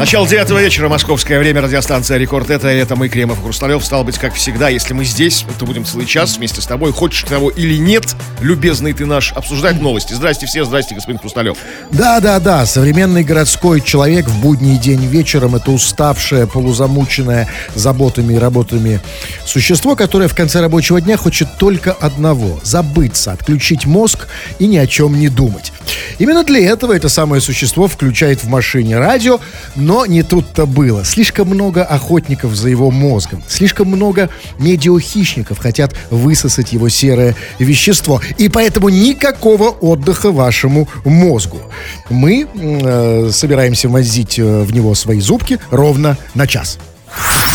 Начало девятого вечера, московское время, радиостанция «Рекорд». Это, это мы, Кремов и Хрусталев. Стало быть, как всегда, если мы здесь, то будем целый час вместе с тобой. Хочешь того или нет, любезный ты наш, обсуждать новости. Здрасте все, здрасте, господин Хрусталев. Да, да, да, современный городской человек в будний день вечером это уставшее, полузамученное заботами и работами существо, которое в конце рабочего дня хочет только одного – забыться, отключить мозг и ни о чем не думать. Именно для этого это самое существо включает в машине радио, но не тут-то было. Слишком много охотников за его мозгом. Слишком много медиахищников хотят высосать его серое вещество. И поэтому никакого отдыха вашему мозгу. Мы э, собираемся возить э, в него свои зубки ровно на час.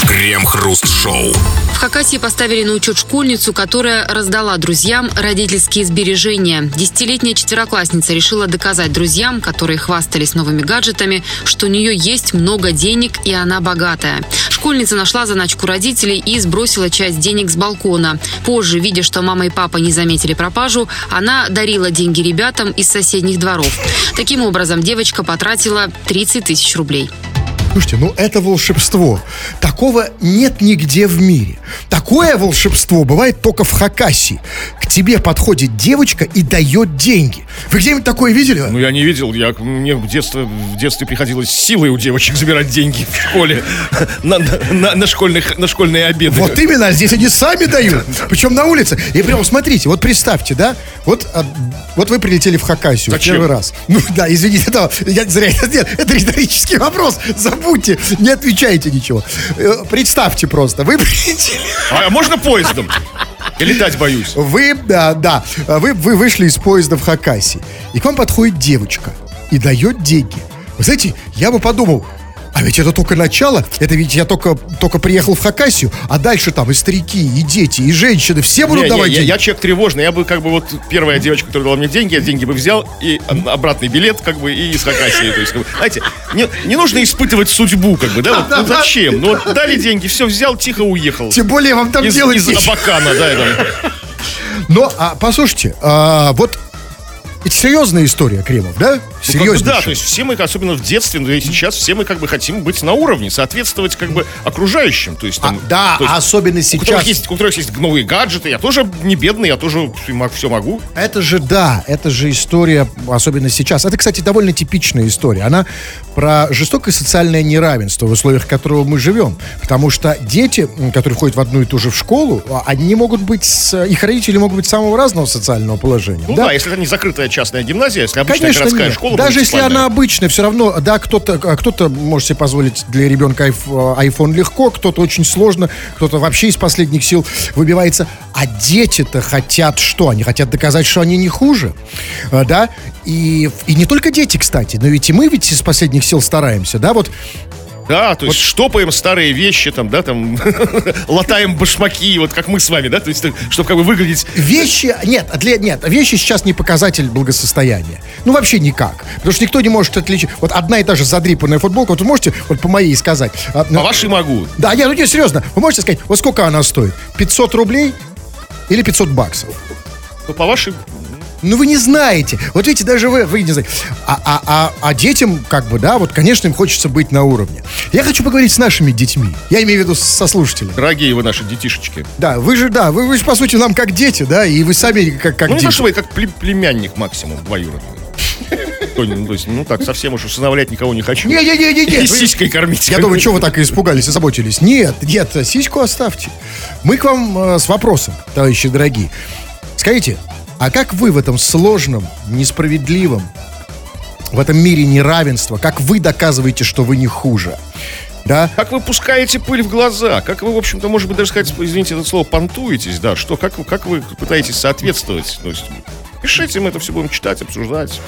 Крем-хруст-шоу. В Хакасии поставили на учет школьницу, которая раздала друзьям родительские сбережения. Десятилетняя четвероклассница решила доказать друзьям, которые хвастались новыми гаджетами, что у нее есть много денег и она богатая. Школьница нашла заначку родителей и сбросила часть денег с балкона. Позже, видя, что мама и папа не заметили пропажу, она дарила деньги ребятам из соседних дворов. Таким образом, девочка потратила 30 тысяч рублей. Слушайте, ну это волшебство. Такого нет нигде в мире. Такое волшебство бывает только в Хакасии. К тебе подходит девочка и дает деньги. Вы где-нибудь такое видели? Ну, я не видел. Я, мне в детстве, в детстве приходилось силой у девочек забирать деньги в школе на, на, на, школьных, на школьные обеды. Вот именно, здесь они сами дают. Причем на улице. И прям смотрите, вот представьте, да? Вот, а, вот вы прилетели в Хакасию Зачем? первый раз. Ну да, извините, это, я зря сделал. Это риторический вопрос. Забудьте, не отвечайте ничего. Э, Представьте просто, вы прилетели. А можно поездом? Я летать боюсь. Вы, да, да, вы, вы вышли из поезда в Хакасии, и к вам подходит девочка и дает деньги. Вы знаете, я бы подумал, а ведь это только начало, это ведь я только, только приехал в Хакасию, а дальше там и старики, и дети, и женщины, все будут Не, не, давать я, деньги. я человек тревожный. Я бы как бы вот первая девочка, которая дала мне деньги, я деньги бы взял и обратный билет как бы и из Хакасии. То есть, как бы, знаете, не, не нужно испытывать судьбу, как бы, да? Вот, ну зачем? Ну вот дали деньги, все взял, тихо уехал. Тем более вам там Из, делать из. Абакана, да, это. Но, а, послушайте, а, вот это серьезная история, Кремов, да? Ну, Серьезная. да, то есть все мы, особенно в детстве, ну и сейчас, все мы как бы хотим быть на уровне, соответствовать как бы окружающим. То есть, там, А, да, то есть, особенно у которых, сейчас. есть, у которых есть новые гаджеты, я тоже не бедный, я тоже все могу. Это же да, это же история, особенно сейчас. Это, кстати, довольно типичная история. Она про жестокое социальное неравенство, в условиях которого мы живем. Потому что дети, которые ходят в одну и ту же в школу, а, они могут быть, их родители могут быть самого разного социального положения. Ну да, если это не закрытая частная гимназия, если обычная Конечно, городская нет. школа. Даже если муниципальная. она обычная, все равно, да, кто-то, а кто-то может себе позволить для ребенка айф- iPhone легко, кто-то очень сложно, кто-то вообще из последних сил выбивается. А дети-то хотят что? Они хотят доказать, что они не хуже, А, да? И, и не только дети, кстати, но ведь и мы ведь из последних сил стараемся, да? Вот Да, то есть штопаем старые вещи, там, да, там, латаем башмаки, вот как мы с вами, да, то есть, чтобы как бы выглядеть... Вещи, нет, для, нет, вещи сейчас не показатель благосостояния. Ну, вообще никак. Потому что никто не может отличить. Вот одна и та же задрипанная футболка, вот вы можете вот по моей сказать. а, По вашей могу. Да, нет, ну не, серьезно. Вы можете сказать, вот сколько она стоит? 500 рублей или 500 баксов? Ну, по вашей... Ну, вы не знаете. Вот видите, даже вы, вы не знаете. А, а, а, а детям, как бы, да, вот, конечно, им хочется быть на уровне. Я хочу поговорить с нашими детьми. Я имею в виду со слушателями. Дорогие вы наши детишечки. Да, вы же, да, вы, вы же, по сути, нам как дети, да, и вы сами как, как Ну, дети. что вы как пле- племянник максимум двоюродный. То, ну, то есть, ну так, совсем уж усыновлять никого не хочу. Не-не-не-не-не. И сиськой кормить. Я думаю, что вы так испугались и заботились. Нет, нет, сиську оставьте. Мы к вам э, с вопросом, товарищи дорогие. Скажите, а как вы в этом сложном, несправедливом, в этом мире неравенства, как вы доказываете, что вы не хуже? Да? Как вы пускаете пыль в глаза? Как вы, в общем-то, может быть, даже сказать, извините это слово, понтуетесь, да? Что, как, как вы пытаетесь соответствовать? Есть, пишите, мы это все будем читать, обсуждать.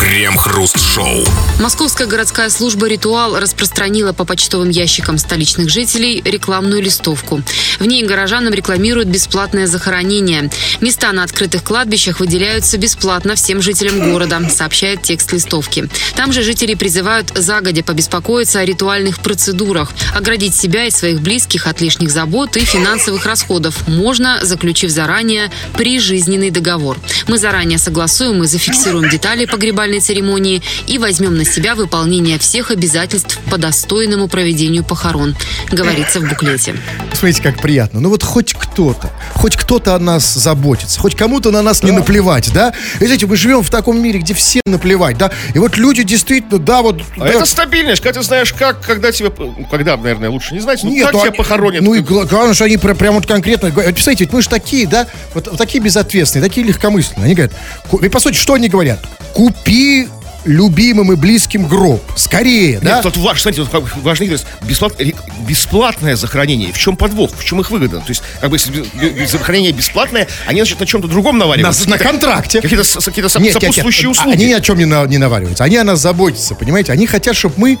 Крем-хруст-шоу. Московская городская служба «Ритуал» распространила по почтовым ящикам столичных жителей рекламную листовку. В ней горожанам рекламируют бесплатное захоронение. Места на открытых кладбищах выделяются бесплатно всем жителям города, сообщает текст листовки. Там же жители призывают загодя побеспокоиться о ритуальных процедурах, оградить себя и своих близких от лишних забот и финансовых расходов можно, заключив заранее прижизненный договор. Мы Мы заранее согласуем и зафиксируем детали погребальной церемонии и возьмем на себя выполнение всех обязательств по достойному проведению похорон, говорится в буклете. Смотрите, как приятно. Ну вот хоть кто-то, хоть кто-то о нас заботится, хоть кому-то на нас не наплевать, да? И знаете, мы живем в таком мире, где все наплевать, да? И вот люди действительно, да, вот... А да, это стабильность, когда ты знаешь, как, когда тебя... Когда, наверное, лучше не знать, но Нет, как ну, тебя они- похоронят. Ну и главное, что они прям, прям вот конкретно говорят. Вот Представляете, ведь мы же такие, да, вот, вот такие безответственные, такие легкомысленные. Они говорят, ведь по сути, что они говорят? Купи любимым и близким гроб. Скорее, да? Нет, тут важ, смотрите, тут важный интерес. Бесплат- бесплатное захоронение. В чем подвох? В чем их выгода? То есть, как бы, если захоронение бесплатное, они, значит, на чем-то другом на, навариваются. на контракте. Какие-то, какие-то Нет, нет, нет, сопутствующие а- услуги. Они ни о чем не, на- не навариваются. Они о нас заботятся, понимаете? Они хотят, чтобы мы...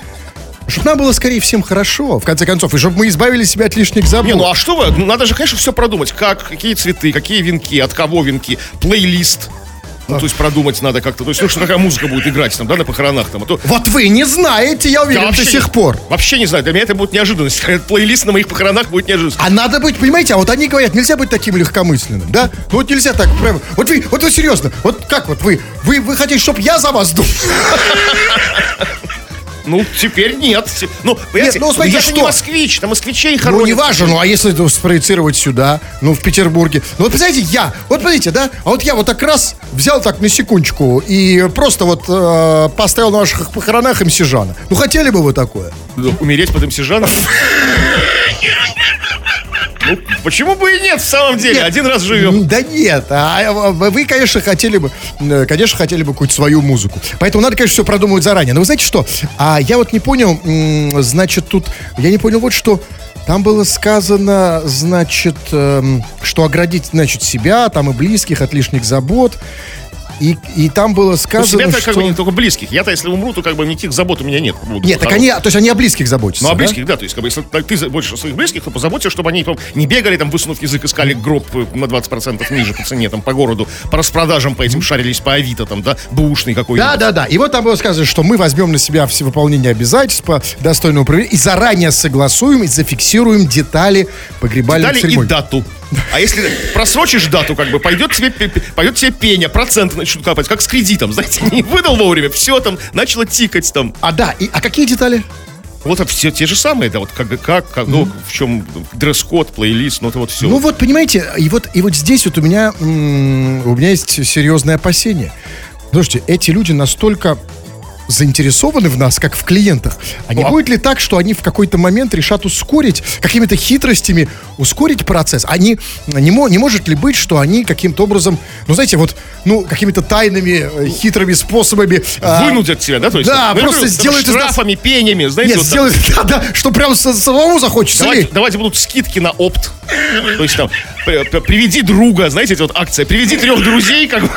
Чтобы нам было скорее всем хорошо, в конце концов, и чтобы мы избавили себя от лишних забот. Не, ну а что вы? Ну, надо же, конечно, все продумать. Как, какие цветы, какие венки, от кого венки, плейлист. Ну, то есть продумать надо как-то. То есть, ну, что какая музыка будет играть там, да, на похоронах там. А то Вот вы не знаете, я уверен, Я до сих не- пор. Вообще не знаю, для меня это будет неожиданность. Этот плейлист на моих похоронах будет неожиданность. А надо быть, понимаете, а вот они говорят, нельзя быть таким легкомысленным, да? Ну вот нельзя так прям. Вот вы, вот вы серьезно, вот как вот вы, вы, вы хотите, чтобы я за вас думал? Ну, теперь нет. Ну, понимаете, ну, смотрите, я же не что? москвич, там москвичей Ну, хоронят. не важно, ну а если это спроецировать сюда, ну, в Петербурге. Ну, вот, представляете, я, вот, смотрите, да, а вот я вот так раз взял так на секундочку и просто вот э, поставил на ваших похоронах МС Жана. Ну, хотели бы вы такое? Ну, Умереть под МС Жаном? Ну, почему бы и нет, в самом деле? Нет. Один раз живем. Да нет, а вы, конечно, хотели бы, э, конечно, хотели бы какую-то свою музыку. Поэтому надо, конечно, все продумывать заранее. Но вы знаете что? А я вот не понял, значит, тут, я не понял вот что. Там было сказано, значит, эм, что оградить, значит, себя, там и близких от лишних забот. И, и там было Ну, сказано, себя-то что... как бы не только близких. Я-то, если умру, то как бы никаких забот у меня нет. поводу Нет, так они, то есть они о близких заботятся. Ну, да? близких, да, то есть, как бы, если ты заботишься о своих близких, то позаботься, чтобы они там, не бегали, там, высунув язык, искали гроб на 20% ниже по цене, там, по городу, по распродажам по этим шарились, по Авито, там, да, бэушный какой-то. Да, да, да. И вот там было сказано, что мы возьмем на себя все выполнение обязательств по достойному управлению и заранее согласуем и зафиксируем детали погребальной Дали и церемонии. дату. А если просрочишь дату, как бы, пойдет тебе, пойдет тебе пеня, проценты начнут капать, как с кредитом, знаете, не выдал вовремя, все там, начало тикать там. А да, и, а какие детали? Вот а все те же самые, да, вот как, как, как, ну, в чем дресс-код, плейлист, ну, это вот все. Ну вот, понимаете, и вот, и вот здесь вот у меня, м, у меня есть серьезное опасение. Слушайте, эти люди настолько заинтересованы в нас, как в клиентах. А не Ну, а- будет ли так, что они в какой-то момент решат ускорить, какими-то хитростями ускорить процесс? Они, не, мо- не может ли быть, что они каким-то образом, ну, знаете, вот, ну, какими-то тайными, э, хитрыми способами... а, Вынудят тебя, да? То есть, Да, я просто сделают из нас- штрафами, пенями, знаете, Нет, вот сделают, да, да, что прям самому захочется Давайте, давайте будут скидки на опт. То есть там, при- при- приведи друга, знаете, вот акция, приведи трех друзей, как бы,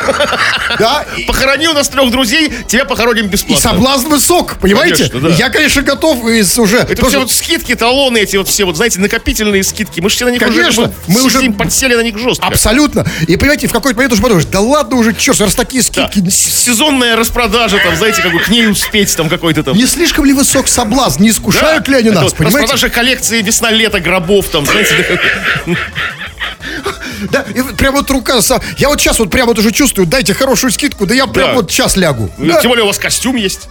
Да, похорони у нас трех друзей, тебя похороним бесплатно. Соблазн высок, понимаете? Конечно, да. Я, конечно, готов из уже... Это тоже- все вот скидки, талоны эти вот все, вот знаете, накопительные скидки. Мы же все на них Конечно, уже, мы уже- подсели на них жестко. Абсолютно. И понимаете, в какой-то момент уже подумаешь, да ладно уже, черт, раз такие Да. скидки. С- Сезонная распродажа, там, знаете, как бы к ней успеть, там, какой-то там. Не слишком ли высок соблазн? Не искушают Да, ли они нас, вот понимаете? Распродажа коллекции весна-лето гробов, там, знаете, да. И прям вот рука... Я вот сейчас вот прямо вот уже чувствую, дайте хорошую скидку, да я прям Да. вот сейчас лягу. Да. Тем более у вас костюм есть.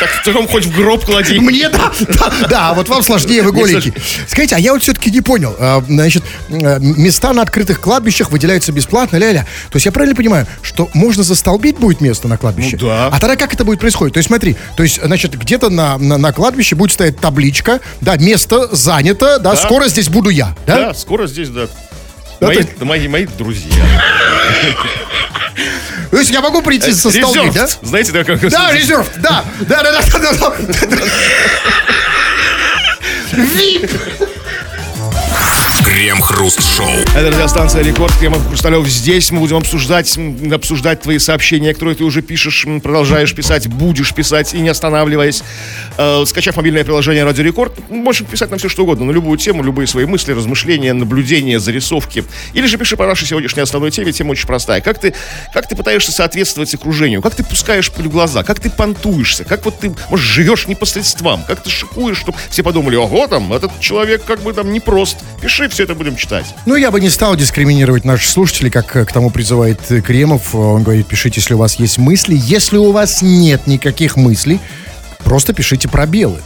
Так в таком хоть в гроб клади. Мне да, да, а вот вам сложнее, вы голенький. Скажите, а я вот все-таки не понял. А, Значит, э, места на открытых кладбищах выделяются бесплатно, ля-ля. То есть я правильно понимаю, что можно застолбить будет место на кладбище? Ну да. А тогда как это будет происходить? То есть смотри, то есть, значит, где-то на, на, на кладбище будет стоять табличка, да, место занято, да, скоро здесь буду я, да? Да, скоро здесь, да. Да, Мои, есть- мои, мои друзья. То есть я могу прийти со столбить, да? Знаете, да, как... Да, резерв, да, да, да, да, да, да, да. Крем-хруст-шоу. Это радиостанция Рекорд, Кремов Хрусталев. Здесь мы будем обсуждать, обсуждать твои сообщения, которые ты уже пишешь, продолжаешь писать, будешь писать и не останавливаясь. Э, скачав мобильное приложение Радио Рекорд, можешь писать на все что угодно, на любую тему, любые свои мысли, размышления, наблюдения, зарисовки. Или же пиши по нашей сегодняшней основной теме. Тема очень простая. Как ты, как ты пытаешься соответствовать окружению? Как ты пускаешь пыль в глаза? Как ты понтуешься? Как вот ты, может, живешь непосредством? Как ты шикуешь, чтобы все подумали, ого, там, этот человек как бы там непрост. Пиши все это будем читать. Ну, я бы не стал дискриминировать наших слушателей, как э, к тому призывает э, Кремов. Он говорит, пишите, если у вас есть мысли. Если у вас нет никаких мыслей, просто пишите пробелы.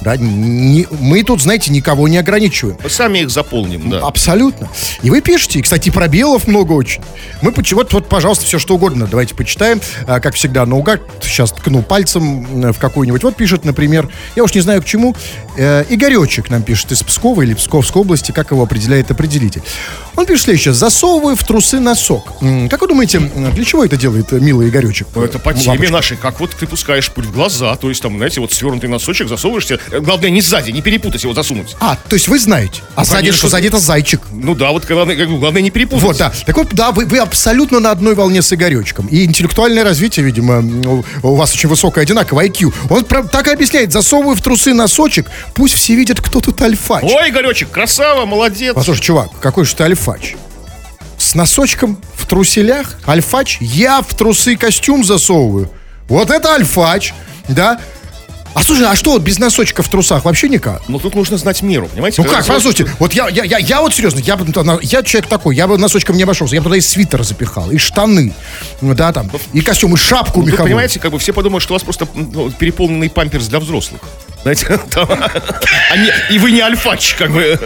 Да, не, мы тут, знаете, никого не ограничиваем. Мы сами их заполним, да. Абсолютно. И вы пишете. И, кстати, пробелов много очень. Мы поч- вот, вот, пожалуйста, все что угодно. Давайте почитаем. А, как всегда, наугад. Сейчас ткну пальцем э, в какую-нибудь. Вот пишет, например, я уж не знаю к чему. Э, Игоречек нам пишет из Пскова или Псковской области. Как его определяет определитель. Он пишет следующее. Засовываю в трусы носок. Как вы думаете, для чего это делает э, милый Игоречек? Ну, это по теме бабушка. нашей, как вот ты пускаешь путь в глаза, то есть там, знаете, вот свернутый носочек засовываешься. Э, Главное, не сзади, не перепутать его засунуть. А, то есть вы знаете. А сзади конечно. что? Сзади это зайчик. Ну да, вот главное, главное не перепутать. Вот, да. Так вот, да, вы, вы абсолютно на одной волне с Игоречком. И интеллектуальное развитие, видимо, у, вас очень высокое одинаковое IQ. Он прям так и объясняет. Засовываю в трусы носочек, пусть все видят, кто тут альфач. Ой, Игоречек, красава, молодец. Послушай, чувак, какой же ты альфач? С носочком в труселях? Альфач? Я в трусы костюм засовываю. Вот это альфач, да? А слушай, а что вот без носочка в трусах? Вообще никак. Ну тут нужно знать меру, понимаете? Ну как, послушайте, вот я, я, я, я вот серьезно, я, я человек такой, я бы носочком не обошелся, я бы туда и свитер запихал, и штаны, ну да, там, и костюм, и шапку Ну, Вы меховую. понимаете, как бы все подумают, что у вас просто ну, переполненный памперс для взрослых. Знаете, там, а не- и вы не альфач, как бы.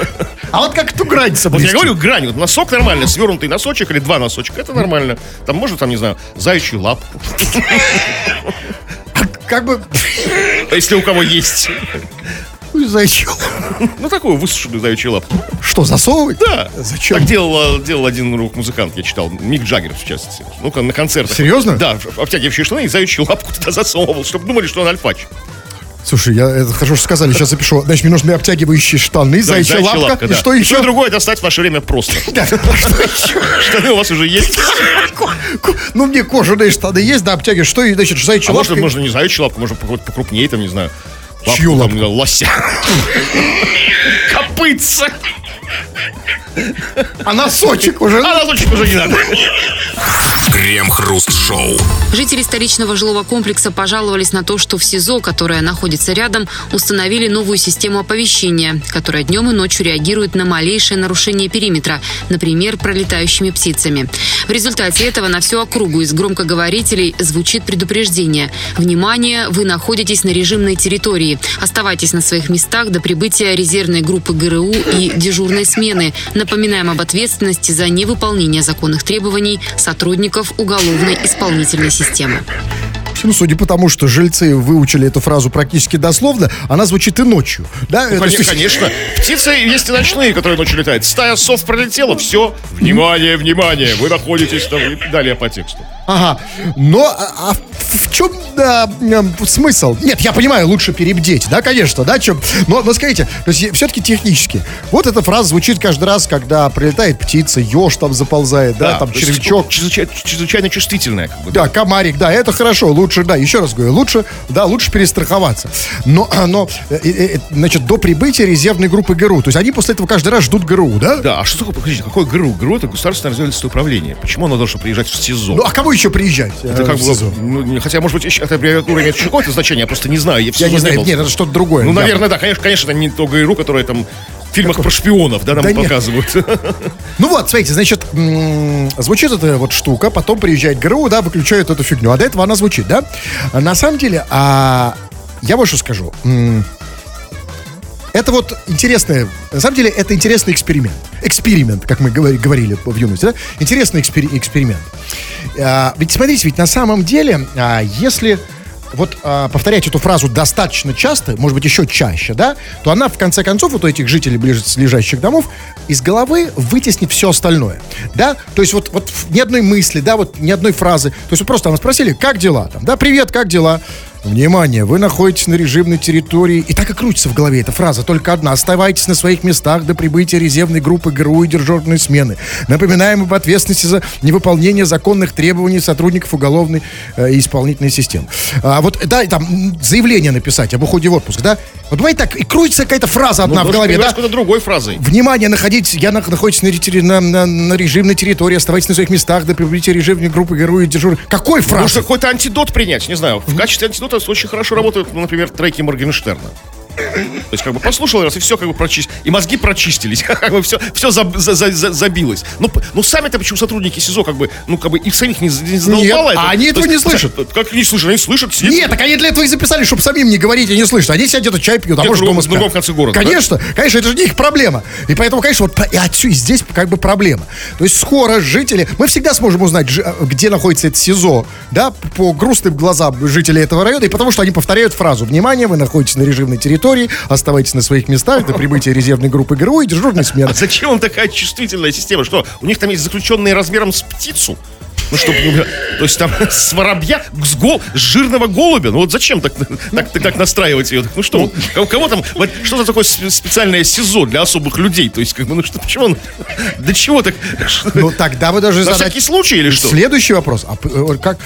А вот как эту грань Вот я соблюсти? говорю, грань, вот носок нормально, свернутый носочек или два носочка, это нормально. Там можно, там, не знаю, заячью лапку, Как бы, если у кого есть. ну, зачем? Ну, такую высушенную заячью лапку. Что, засовывать? Да. Зачем? Так делал, делал один рок-музыкант, я читал, Мик Джаггер, в частности. Ну-ка, на концертах. Серьезно? Да, обтягивающие штаны и заячью лапку туда засовывал, чтобы думали, что он альфач. Слушай, я, это хорошо что сказали, сейчас запишу. Значит, мне нужны обтягивающие штаны, Да, зайчья лапка, и да. что еще? И другое достать в наше время просто. Да, что еще? Штаны у вас уже есть. Ну, мне кожаные штаны есть, да, обтягиваешь. Что, и, значит, зайчья А лапка? можно не заячью лапку, можно покрупнее, там, не знаю. Чью да, лося. Копытца. А носочек уже? А носочек уже не надо. Крем-хруст-шоу. Жители столичного жилого комплекса пожаловались на то, что в СИЗО, которое находится рядом, установили новую систему оповещения, которая днем и ночью реагирует на малейшее нарушение периметра, например, пролетающими птицами. В результате этого на всю округу из громкоговорителей звучит предупреждение. Внимание, вы находитесь на режимной территории. Оставайтесь на своих местах до прибытия резервной группы ГРУ и дежурной смены. Напоминаем об ответственности за невыполнение законных требований сотрудников уголовной исполнительной системы. Ну, судя по тому, что жильцы выучили эту фразу практически дословно, она звучит и ночью. Да? Ну, То есть- Конечно. Птицы есть и ночные, которые ночью летают. Стая сов пролетела, все. Внимание, внимание. Вы находитесь там. И далее по тексту. Ага. Но а, а в чем да, м, смысл? Нет, я понимаю, лучше перебдеть, да, конечно, да, чем. Но, но скажите, то есть все-таки технически. Вот эта фраза звучит каждый раз, когда прилетает птица, еж там заползает, да, там то есть червячок. Чрезвычайно, чрезвычайно чувствительная, как бы. Да, комарик, да, это хорошо, лучше, да, еще раз говорю, лучше, да, лучше перестраховаться. Но, но э, э, э, значит, до прибытия резервной группы ГРУ, то есть они после этого каждый раз ждут ГРУ, да? Да, а что такое, подождите, какое ГРУ? ГРУ это государственное разведывательное управление. Почему оно должно приезжать в СИЗО? Ну, а кому еще приезжать? это как бы, ну, хотя, может быть, еще- эта аббревиатура имеет какое-то значение, я просто не знаю. Я, Я не знаю, нет, это что-то другое. Ну, наверное, да, конечно, конечно, это не то ГРУ, которое там фильмах про шпионов, да, нам Да нет. показывают. Ну вот, смотрите, значит, звучит эта вот штука, потом приезжает ГРУ, да, выключают эту фигню, а до этого она звучит, да? На самом деле, а, я вот что скажу. Это вот интересное, на самом деле, это интересный эксперимент. Эксперимент, как мы говори- говорили в юности, да? Интересный экспери- эксперимент. А, ведь смотрите, ведь на самом деле, а, если вот а, повторять эту фразу достаточно часто, может быть, еще чаще, да, то она, в конце концов, вот у этих жителей близлежащих домов из головы вытеснит все остальное, да, то есть вот, вот ни одной мысли, да, вот ни одной фразы, то есть вот просто там спросили, как дела, там, да, привет, как дела, Внимание, вы находитесь на режимной территории. И так и крутится в голове эта фраза, только одна. Оставайтесь на своих местах до прибытия резервной группы ГРУ и дежурной смены. Напоминаем об ответственности за невыполнение законных требований сотрудников уголовной э, и исполнительной системы. А вот, да, там заявление написать об уходе в отпуск, да? Вот бывает так, и крутится какая-то фраза одна Ну, в голове, да? какой-то другой фразой. Внимание, находитесь, я на- находитесь на, на, на- на режимной территории, оставайтесь на своих местах до прибытия режимной группы ГРУ и дежур. Какой фразы? Нужно какой-то антидот принять, не знаю. В качестве антидота очень хорошо работают, например, треки Моргенштерна. То есть, как бы послушал раз, и все как бы прочистилось. И мозги прочистились. Как бы все, все за- за- за- за- забилось. Ну, ну сами-то почему сотрудники СИЗО, как бы, ну, как бы их самих не, не задолбало Нет, это? а они То этого есть, не слышат. Как не слышат? Они слышат, сидят. Нет, так они для этого и записали, чтобы самим не говорить и не слышать. Они сидят где-то чай пьют, а Где-то может дома другом- в спят. конце города, да? Конечно, конечно, это же не их проблема. И поэтому, конечно, вот и отсюда, и здесь как бы проблема. То есть скоро жители, мы всегда сможем узнать, э, где находится это СИЗО, да, по грустным глазам жителей этого района, и потому что они повторяют фразу «Внимание, вы находитесь на режимной территории, оставайтесь на своих местах до прибытия резервной группы ГРУ и дежурной смены». А зачем вам такая чувствительная система? Что, у них там есть заключенные размером с птицу? Ну, чтобы, то есть там с воробья, с, гол, с жирного голубя. Ну вот зачем так, так, так, так настраивать ее? Ну что, у кого там, вот, что за такое спе- специальное СИЗО для особых людей? То есть, как бы, ну что, почему он, для чего так? Ну тогда вы даже На задать всякий случай или что? Следующий вопрос. А э, как,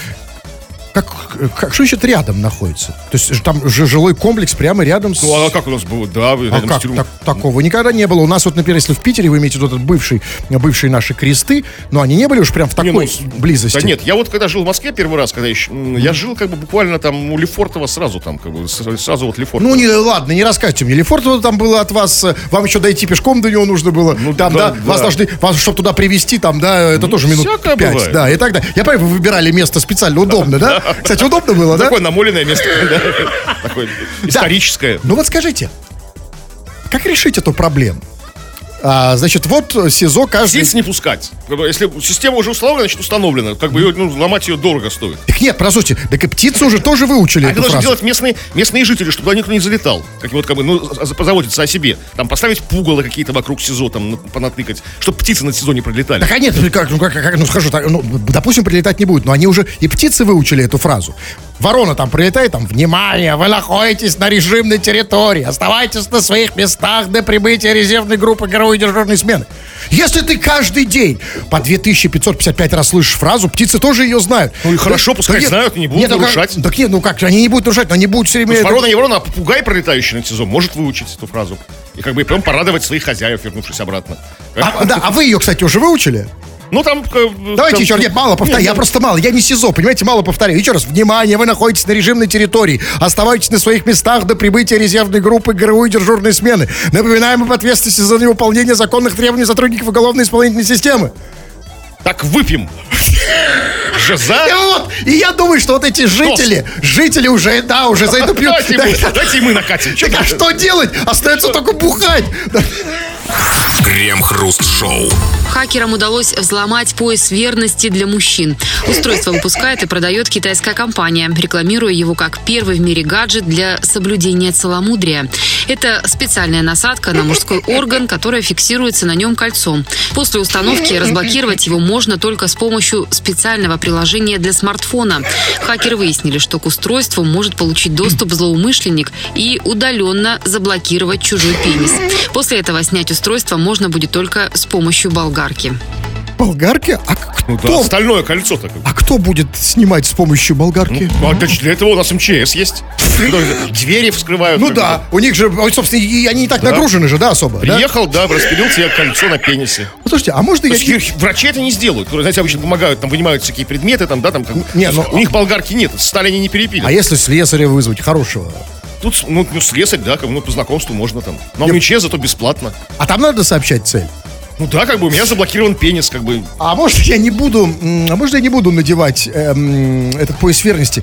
как, как, что значит рядом находится? То есть там жилой комплекс прямо рядом с... Ну, а как у нас было? Да, А рядом с как тюрьмой. так- такого никогда не было. У нас вот, например, если в Питере вы имеете вот этот бывший, бывшие наши кресты, но они не были уж прям в Не, такой ну, с- близости. Да нет, я вот когда жил в Москве первый раз, когда еще, я жил как бы буквально там у Лефортово сразу там, как бы, с- сразу вот Лефортово. Ну, не, ладно, не рассказывайте мне. Лефортово там было от вас, э, вам еще дойти пешком до него нужно было. Ну, там, да, да, вас да. должны, вас, чтобы туда привезти, там, да, это тоже минут пять. бывает. Да, и так далее. Я понимаю, вы выбирали место специально, удобно, да? Кстати, удобно было, да? Такое намоленное место, такое историческое. Ну вот скажите, как решить эту проблему? А, значит, вот СИЗО каждый... Птиц не пускать. Бы, Если система уже установлена, значит установлена. Как бы ее, ну, ломать ее дорого стоит. Так нет, послушайте, так и птицу уже тоже выучили А это должны делать местные, местные жители, чтобы туда никто не залетал. Как вот как бы, ну, за- позаботиться о себе. Там поставить пугало какие-то вокруг СИЗО, там, ну, понатыкать, чтобы птицы над СИЗО не пролетали. Так а нет, ну как, ну как, как, ну скажу так, ну, допустим, прилетать не будет, но они уже и птицы выучили эту фразу. Ворона там прилетает, там, внимание, вы находитесь на режимной территории, оставайтесь на своих местах до прибытия резервной группы ГРУ и дежурной смены. Если ты каждый день по 2555 раз слышишь фразу, птицы тоже ее знают. Ну и хорошо, Да- пускай да знают, не будут нет, ну нарушать. Так нет, ну как, они не будут нарушать, но они будут все время... Это- ворона не ворона, а попугай, пролетающий над СИЗО, может выучить эту фразу. И как бы и потом порадовать своих хозяев, вернувшись обратно. А, да, а вы ее, кстати, уже выучили? Ну там... э, Давайте там- еще, нет, мало повторяю, я Нет, просто мало, я не СИЗО, понимаете, мало повторяю. Еще раз, внимание, вы находитесь на режимной территории, оставайтесь на своих местах до прибытия резервной группы ГРУ и дежурной смены. Напоминаем об ответственности за невыполнение законных требований сотрудников уголовной исполнительной системы. Так выпьем. И Жиза. вот, и я думаю, что вот эти жители, жители уже, да, уже за это пьют. Давайте мы, давайте и мы накатим. Так а что делать? Остается только бухать. Крем-хруст-шоу. Хакерам удалось взломать пояс верности для мужчин. Устройство выпускает и продает китайская компания, рекламируя его как первый в мире гаджет для соблюдения целомудрия. Это специальная насадка на мужской орган, которая фиксируется на нем кольцом. После установки разблокировать его можно только с помощью специального приложения для смартфона. Хакеры выяснили, что к устройству может получить доступ злоумышленник и удаленно заблокировать чужой пенис. После этого снять устройство можно будет только с помощью болгарки. Болгарки? А Ну да, кто, остальное кольцо так. а кто будет снимать с помощью болгарки? Ну, а для для этого у нас МЧС есть. Двери вскрывают. Ну да, у них же, собственно, и они не так нагружены же, да, особо? да? Приехал, да, распилил тебе кольцо на пенисе. Ну, Слушайте, а можно я... есть хир- врачи это не сделают. которые, Знаете, обычно помогают, там вынимают всякие предметы, там, да, там. Как, Не, ну, у них болгарки нет, стали они не перепилят. А если слесаря вызвать хорошего? Тут, ну, ну, слесарь, да, как, ну, по знакомству можно там. Но в МЧС зато бесплатно. А там надо сообщать цель? Ну да, как бы у меня заблокирован пенис, как бы. А может я не буду, а может я не буду надевать эм, этот пояс верности?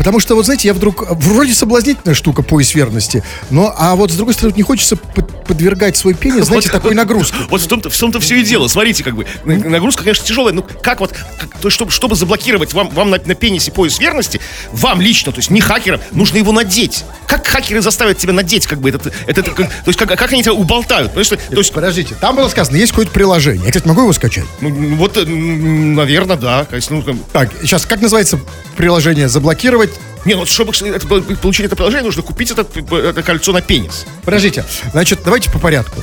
Потому что, вот знаете, я вдруг, вроде соблазнительная штука пояс верности, но, а вот с другой стороны, не хочется под- подвергать свой пенис, знаете, такой нагрузке. Вот в том-то, в том-то все и дело. Смотрите, как бы, на- нагрузка, конечно, тяжелая. Ну, как вот, как- то чтобы, чтобы заблокировать вам, вам на, на пенисе пояс верности, вам лично, то есть не хакерам, нужно его надеть. Как хакеры заставят тебя надеть, как бы, этот, этот, как- то есть, как, как они тебя уболтают? Если- то есть, Подождите, там было сказано, есть какое-то приложение. Я, кстати, могу его скачать? ну, вот, наверное, да. То ну, как- Так, сейчас, как называется приложение? Заблокировать? Не, ну, чтобы это, получить это приложение, нужно купить это, это кольцо на пенис. Подождите, значит, давайте по порядку.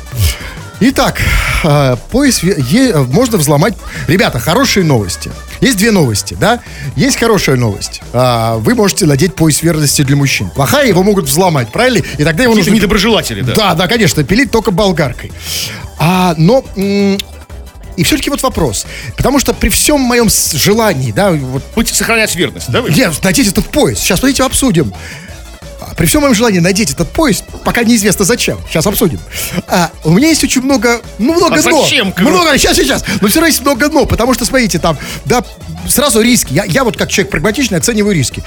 Итак, э, пояс е- можно взломать. Ребята, хорошие новости. Есть две новости, да? Есть хорошая новость. А, Вы можете надеть пояс верности для мужчин. Плохая, его могут взломать, правильно? И тогда его нужно... недоброжелатели, да. Да, да, конечно, пилить только болгаркой. А, но... И все-таки вот вопрос. Потому что при всем моем желании, да, вот Быть, сохранять верность, да? вы? нет, надеть этот пояс. Сейчас, смотрите, обсудим. а, при всем моем желании надеть этот пояс, пока неизвестно зачем. Сейчас обсудим. А, у меня есть очень много, ну, много А но. зачем, Много, сейчас, сейчас. Но все равно есть много но, потому что, смотрите, там, да, сразу риски. Я, я вот как человек прагматичный оцениваю риски.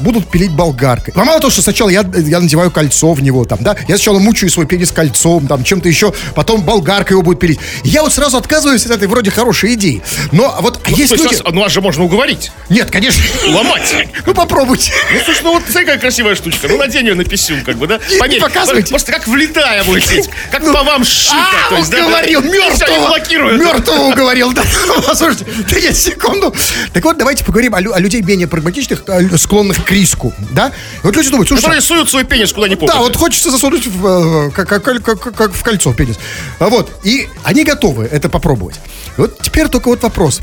Будут пилить болгаркой. А мало того, что сначала я, я надеваю кольцо в него, там, да, я сначала мучаю свой пенис кольцом, там, чем-то еще, потом болгаркой его будут пилить. Я вот сразу отказываюсь от этой вроде хорошей идеи. Но вот а есть То люди... вас- ну, вас же можно уговорить. Нет, конечно. Ломать. Ну, попробуйте. Ну, слушай, ну вот смотри, какая красивая штучка. Ну, надень ее на писюн, как бы, да? Не Померь. показывайте. Просто как влетая будет. Как по вам сшито. А, то есть, уговорил, да. Мертвого. не. Мертвого уговорил, да. Послушайте, да нет, секунду. Так вот, давайте поговорим о, о людей менее прагматичных, лю- склонных к риску, да? И Вот люди думают, слушай, Которые суют свой пенис куда ни попадет. да, вот хочется засунуть в, э, как, как- как- как- как в кольцо пенис. А Вот, и они готовы это попробовать. И вот теперь только вот вопрос.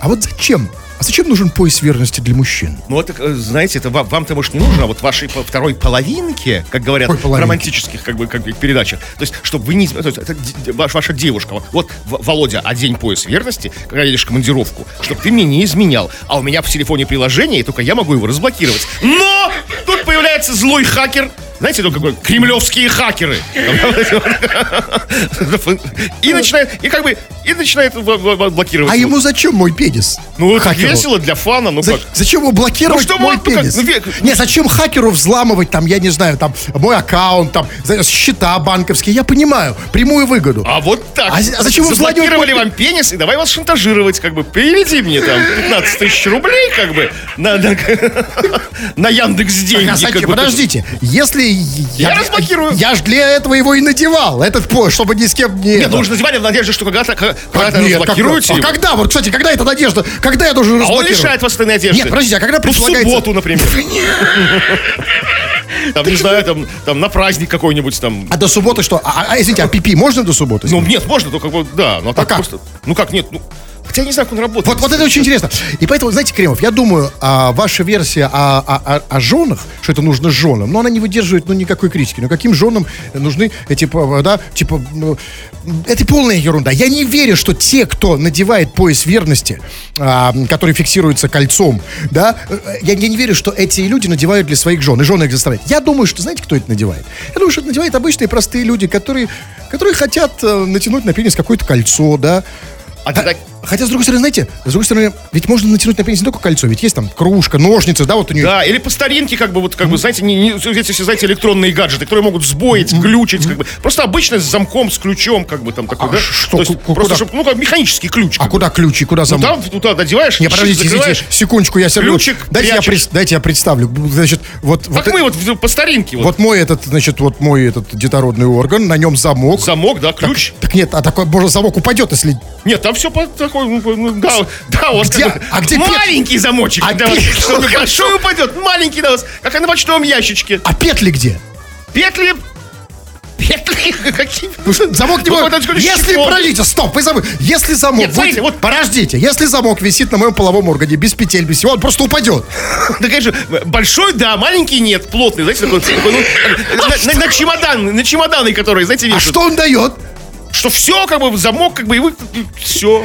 А вот зачем? А зачем нужен пояс верности для мужчин? Ну, вот, э, знаете, это вам- вам-то, может, не нужно, а вот вашей второй половинке, как говорят Какой в половинке? романтических как бы, как бы, передачах, то есть, чтобы вы не... То есть, это ваша девушка, вот, В- Володя, одень пояс верности, когда едешь в командировку, чтобы ты мне не изменял. А у меня в телефоне приложение, и только я могу его разблокировать. Но тут появляется злой хакер, знаете, ну какой, кремлевские хакеры. И начинает, и как бы, и начинает блокировать. А ему зачем мой пенис? Ну, это весело для фана, ну как. зачем его блокировать Ну, что мой ну, пенис? ну, Не, зачем хакеру взламывать там, я не знаю, там, мой аккаунт, там, счета банковские, я понимаю, прямую выгоду. А вот так. А а зачем вы Заблокировали вам пенис, и давай вас шантажировать, как бы, переведи мне там 15 тысяч рублей, как бы, на, Яндекс деньги. А. Подождите, если Я разблокирую. Я ж для этого его и надевал, этот пояс, чтобы ни с кем не... Нет, ну же надевали в надежде, что когда-то, разблокируете когда? его. А когда? Вот, кстати, когда эта надежда? Когда я должен А он разблокировать? лишает вас этой надежды. Нет, подождите, а когда Ну, в предполагается... субботу, например. Там, не знаю, там, там на праздник какой-нибудь там. А до субботы что? А, а, извините, а пипи можно до субботы? Ну, нет, можно, только вот, да. Но так как? просто. Ну как, нет, ну. Хотя я не знаю, как он работает. Вот, вот это очень интересно. И поэтому, знаете, Кремов, я думаю, а, ваша версия о, о- о- о женах, что это нужно женам, но она не выдерживает ну, никакой критики. Ну, каким женам нужны эти, п- да, типа, ну, это полная ерунда. Я не верю, что те, кто надевает пояс верности, а, который фиксируется кольцом, да, э, я, я не верю, что эти люди надевают для своих жен, и жены их заставляют. Я думаю, что, знаете, кто это надевает? Я думаю, что это надевают обычные простые люди, которые, которые хотят э, натянуть на пенис какое-то кольцо, да, А так- Хотя, с другой стороны, знаете, с другой стороны, ведь можно натянуть на пенис не только кольцо, ведь есть там кружка, ножницы, да, вот у нее. Да, или по старинке, как бы, вот, как бы, знаете, не, не, эти все, знаете, электронные гаджеты, которые могут сбоить, глючить, как бы. Просто обычно с замком, с ключом, как бы, там, такой, А да? что, То есть, просто, куда? чтоб, ну, как механический ключ. А бы. куда ключи, куда Ну, замок? там, туда надеваешь, Не, подождите, извините, секундочку, я себе... Ключик дайте, я, пред- дайте я представлю. Значит, вот... Как вот, мы вот в- по старинке, вот. вот мой этот, значит, вот мой этот детородный орган, на нем замок. Замок, да, ключ. Так нет, а такой, может, замок упадет, если... Нет, там все по такой, ну, ну, да, да, вас Где- как а где пет- маленький замочек, А да, вот, пет- что небольшой упадет, маленький на вас, как на почтовом ящичке. А петли где? Петли, петли, какие? Ну замок не может... вот Если, подождите, стоп, вы забыли. Если замок... Нет, смотрите, вот- Подождите, если замок висит на моем половом органе без петель, без всего, он просто упадет. Да, конечно, большой, да, маленький нет, плотный, знаете, такой, такой, ну, на, на- на чемодан, на чемоданы, которые, знаете, А вешают. что он дает? Что все, как бы, замок, как бы, и вы, все,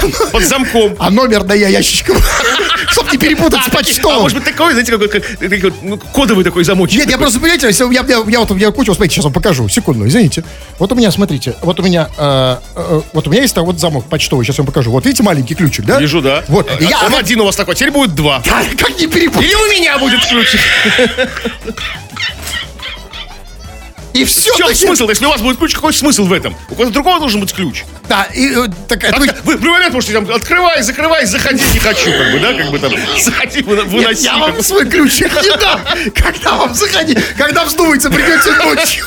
под замком. А номер да я ящичком, чтоб не перепутать с А, такие- а может быть такой, знаете, какой, ну, кодовый такой замочек. Нет, я просто, понимаете, я, вот я кучу, смотрите, сейчас вам покажу, секунду, извините. Вот у меня, смотрите, вот у меня, э, э, вот у меня есть вот замок почтовый, сейчас я вам покажу. Вот видите маленький ключик, да? Вижу, да. Вот. А, Он один у вас такой, теперь будет два. как не перепутать? Или у меня будет ключик. И все. В чем смысл? Если у вас будет ключ, какой смысл в этом? У кого-то другого должен быть ключ. Да, и э, такая, А ну, Вы в любой момент можете там открывай, закрывай, заходи, не хочу, как бы, да, как бы там, заходи, вы- нет, выноси. я вам свой ключик не дам. Когда вам заходи, когда вздумается, придете ночью.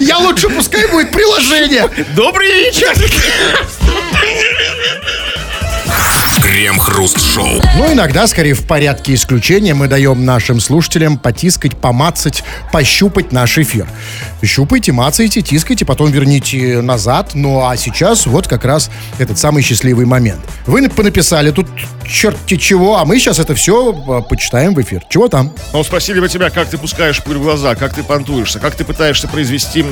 Я лучше, пускай будет приложение. Добрый вечер. Крем-хруст-шоу. Ну, иногда, скорее, в порядке исключения мы даем нашим слушателям потискать, помацать, пощупать наш эфир. Щупайте, мацайте, тискайте, потом верните назад. Ну, а сейчас вот как раз этот самый счастливый момент. Вы понаписали тут черти чего, а мы сейчас это все почитаем в эфир. Чего там? Ну, спросили бы тебя, как ты пускаешь пыль в глаза, как ты понтуешься, как ты пытаешься произвести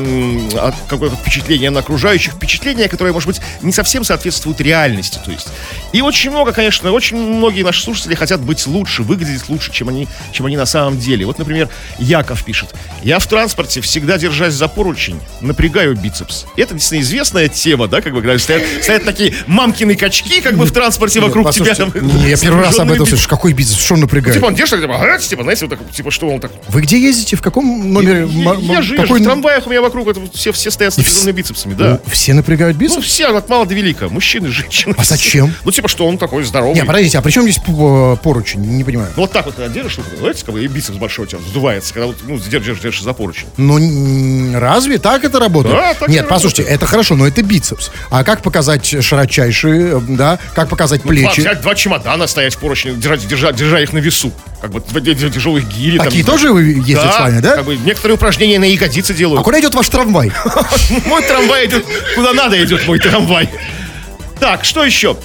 от- какое-то впечатление на окружающих, впечатление, которое, может быть, не совсем соответствует реальности, то есть. И очень много, конечно, очень многие наши слушатели хотят быть лучше, выглядеть лучше, чем они, чем они на самом деле. Вот, например, Яков пишет. Я в транспорте, всегда держась за поручень, напрягаю бицепс. Это действительно известная тема, да, как бы, когда стоят, стоят такие мамкины качки, как бы в транспорте вокруг тебя. Послушайте, там, не, я первый раз об этом слышу. Какой бизнес? Что он напрягает? Типа он держит, типа, ага, типа, знаете, вот так, типа, что он так... Вы где ездите? В каком номере? Я, же езжу, в трамваях у меня вокруг все, все стоят с бицепсами, да. Ну, Все напрягают Ну, бицепс? все, от мала до велика. Мужчины, женщины. А зачем? Ну, типа, что он такой здоровый. Не, подождите, а при чем здесь п- поручень? Не понимаю. Ну, вот так вот, когда держишь, знаете, как бы, и бицепс большой у тебя вздувается, когда вот, ну, держишь, держишь за поручень. Ну, разве так это работает? Да, так Нет, послушайте, это хорошо, но это бицепс. А как показать широчайшие, э, да? Как показать Два, плечи? взять два чемодана, стоять в поручне, держать, держа, держа их на весу. Как бы тяжелых гири. там, Такие знаю. тоже вы ездят да, с вами, да? Как бы некоторые упражнения на ягодицы А делают. куда идет ваш трамвай? Мой трамвай идет куда надо, идет мой трамвай. Так, что еще?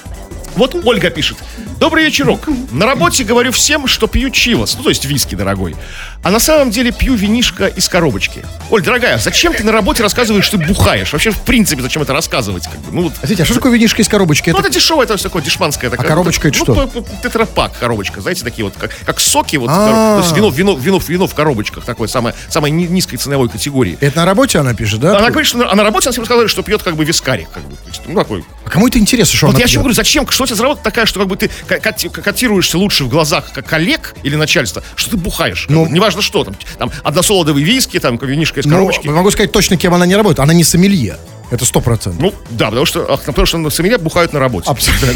Вот Ольга пишет. Добрый вечерок. На работе говорю всем, что пью чивос, ну то есть виски, дорогой. А на самом деле пью винишко из коробочки. Оль, дорогая, зачем ты на работе рассказываешь, что ты бухаешь? Вообще, в принципе, зачем это рассказывать? Как бы? Ну, вот Смотрите, а что такое винишко из коробочки? ну, Это это дешевое, это такое дешманское. такая. коробочка это ну, что? п- Тетрапак коробочка, знаете, такие вот, как, как соки, вот, А. то есть вино, вино, вино, вино в коробочках, такое самое, самой ни- низкой ценовой категории. это на работе она пишет, да? Она говорит, что на, а на работе она всем рассказывает, что пьет как бы вискарик. Как бы, ну, такой. А кому это интересно, что Вот она я пьет? говорю, зачем? Что у тебя за работа такая, что как бы ты котируешься лучше в глазах как коллег или начальства, что ты бухаешь? Ну. Ну, неважно что, там, там односолодовые виски, там, винишко из Ну, коробочки. могу сказать точно, кем она не работает. Она не сомелье. Это сто процентов. Ну, да, потому что, ах, потому что на сомелье бухают на работе. Абсолютно.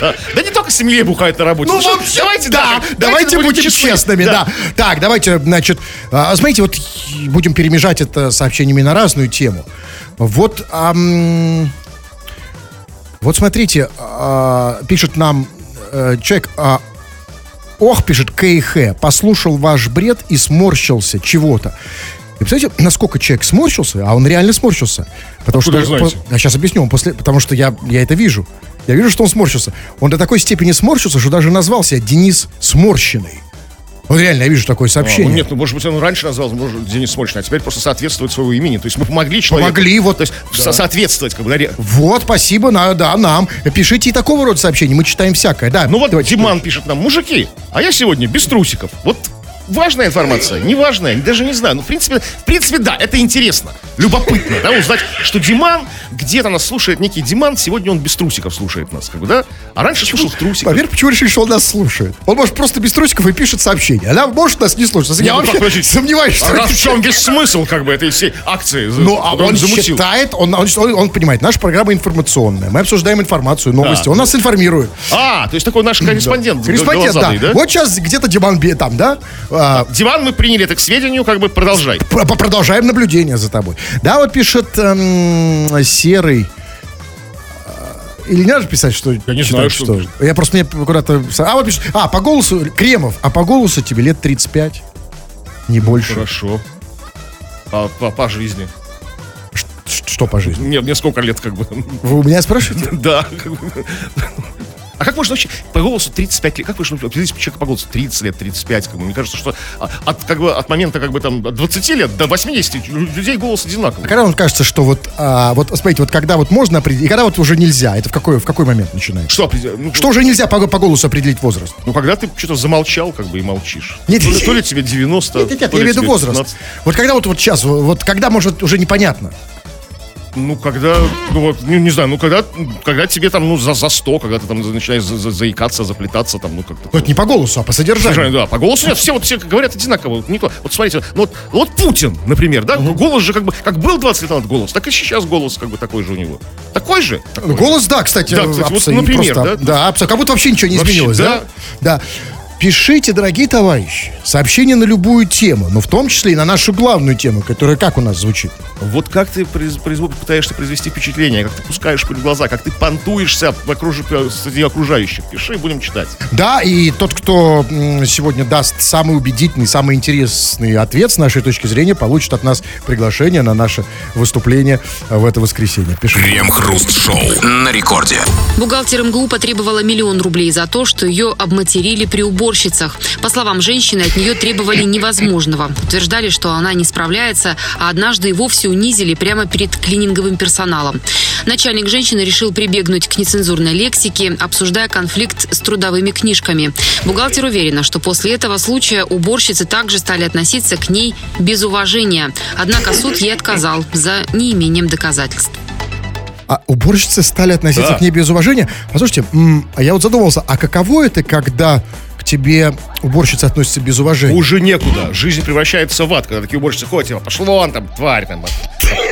Да, не только сомелье бухают на работе. Ну, вообще, давайте, да, да, давайте будем честны. честными, да. Так, давайте, значит, а, смотрите, вот будем перемежать это сообщениями на разную тему. Вот, вот смотрите, а, пишет нам э, человек, а, ох, пишет КХ, послушал ваш бред и сморщился чего-то. И представляете, насколько человек сморщился, а он реально сморщился. Потому Откуда что, вы знаете? я сейчас объясню, он после, потому что я, я это вижу. Я вижу, что он сморщился. Он до такой степени сморщился, что даже назвал себя Денис Сморщенный. Вот реально, я вижу такое А, сообщение. ну, нет, ну, может быть, он раньше назвал может, Денис Смольный, а теперь просто соответствует своему имени. То есть мы помогли человеку. Помогли, вот. То есть со- соответствовать, как бы, да, Вот, спасибо, на, да, нам. Пишите и такого рода сообщения, мы читаем всякое. Да, Ну вот давайте. Диман пишет нам, мужики, а я сегодня без трусиков. Вот важная информация, неважная, даже не знаю. Ну, в принципе, в принципе, да, это интересно, любопытно, да, узнать, что Диман, где-то нас слушает некий Диман, сегодня он без трусиков слушает нас, как бы, да? А раньше слушал в трусиках. Поверь, почему решили, что он нас слушает? Он может просто без трусиков и пишет сообщения. Она может нас не слушать. Я Ну, вообще подождите, сомневаюсь, что А в чем весь смысл, как бы, этой всей акции? Ну, а которую он замутил? считает, он, он, он- он понимает, наша программа информационная. Мы обсуждаем информацию, новости. Да. Он нас информирует. А, то есть такой наш корреспондент. Корреспондент, да. да? Вот сейчас где-то Диман там, да? А, Диван, мы приняли это к сведению, как бы продолжай. П- п- Продолжаем наблюдение за тобой. Да, вот пишет эм, Серый. А, Или не надо писать, что... Я не знаю, что Я просто мне куда-то... А, вот пишет... А, по голосу... Кремов. А по голосу тебе лет 35. Не больше. Хорошо. А по, по жизни. Ш- Что по жизни? Мне, мне сколько лет, как бы. Вы у меня спрашиваете? Да. А как можно вообще по голосу 35 лет? Как можно определить человека по голосу 30 лет, 35? Как бы? Мне кажется, что а, от, как бы, от момента как бы, там, от 20 лет до 80 у людей голос одинаковый. Когда вам кажется, что вот, а, вот, смотрите, вот когда вот можно определить, и когда вот уже нельзя, это в какой, в какой момент начинается? Что? Ну, Что уже нельзя по, по голосу определить возраст? Ну, когда ты что-то замолчал, как бы, и молчишь. Нет, то, ли, нет. то ли тебе 90, Нет, нет, нет, я имею в виду возраст. 15. Вот когда вот, вот сейчас, вот когда, может, уже непонятно. Ну, когда, ну, вот, ну, не знаю, ну, когда, когда тебе там, ну, за, за 100, когда ты там начинаешь за- за- заикаться, заплетаться, там, ну, как-то. Ну, это не по голосу, а по содержанию. Содержание, да, по голосу нет, все вот все говорят одинаково. Вот, никто, вот смотрите, ну, вот, вот Путин, например, да, голос же как бы, как был 20 лет назад голос, так и сейчас голос как бы такой же у него. Такой же. Ну, Голос, да, кстати. Да, кстати, вот, абсо- например, просто- да? Да, абсо- как будто вообще ничего не Вообще, изменилось, да? Да. Пишите, дорогие товарищи, сообщения на любую тему, но в том числе и на нашу главную тему, которая как у нас звучит? Вот как ты произ, производ- пытаешься произвести впечатление, как ты пускаешь пыль в глаза, как ты понтуешься окруж... среди окружающих. Пиши, будем читать. Да, и тот, кто сегодня даст самый убедительный, самый интересный ответ с нашей точки зрения, получит от нас приглашение на наше выступление в это воскресенье. Пишите. Крем-хруст-шоу на рекорде. Бухгалтер МГУ потребовала миллион рублей за то, что ее обматерили при уборщицах. По словам женщины, от нее требовали невозможного. Утверждали, что она не справляется, а однажды и вовсе унизили прямо перед клининговым персоналом. Начальник женщины решил прибегнуть к нецензурной лексике, обсуждая конфликт с трудовыми книжками. Бухгалтер уверена, что после этого случая уборщицы также стали относиться к ней без уважения. Однако суд ей отказал за неимением доказательств. А уборщицы стали относиться Да. к ней без уважения. Послушайте, а я вот задумался, а каково это, когда тебе уборщица относится без уважения? Уже некуда. Жизнь превращается в ад, когда такие уборщицы ходят, типа, пошел вон там, тварь, там,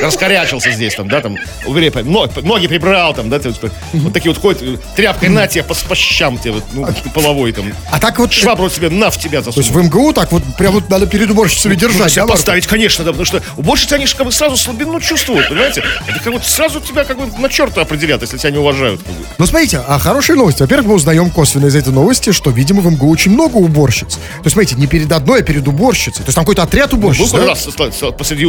раскорячился здесь, там, да, там, но- ноги прибрал, там, да, ты вот, такие вот ходят, тряпкой на тебе, по, по щам тебе, вот, ну, половой, там, А так вот, швабру тебе, на, в тебя то есть засунул. в МГУ так вот прям вот надо перед уборщицами Нужно держать, да, поставить, конечно, да, потому что уборщицы, они же как бы сразу слабину чувствуют, понимаете? Это как вот сразу тебя как бы на черта определят, если тебя не уважают. бы. Ну, смотрите, а хорошие новости. Во-первых, мы узнаем косвенно из этой новости, что, видимо, в МГУ очень много уборщиц. То есть, смотрите, не перед одной, а перед уборщицей. То есть там какой-то отряд Был уборщиц, как да? раз посреди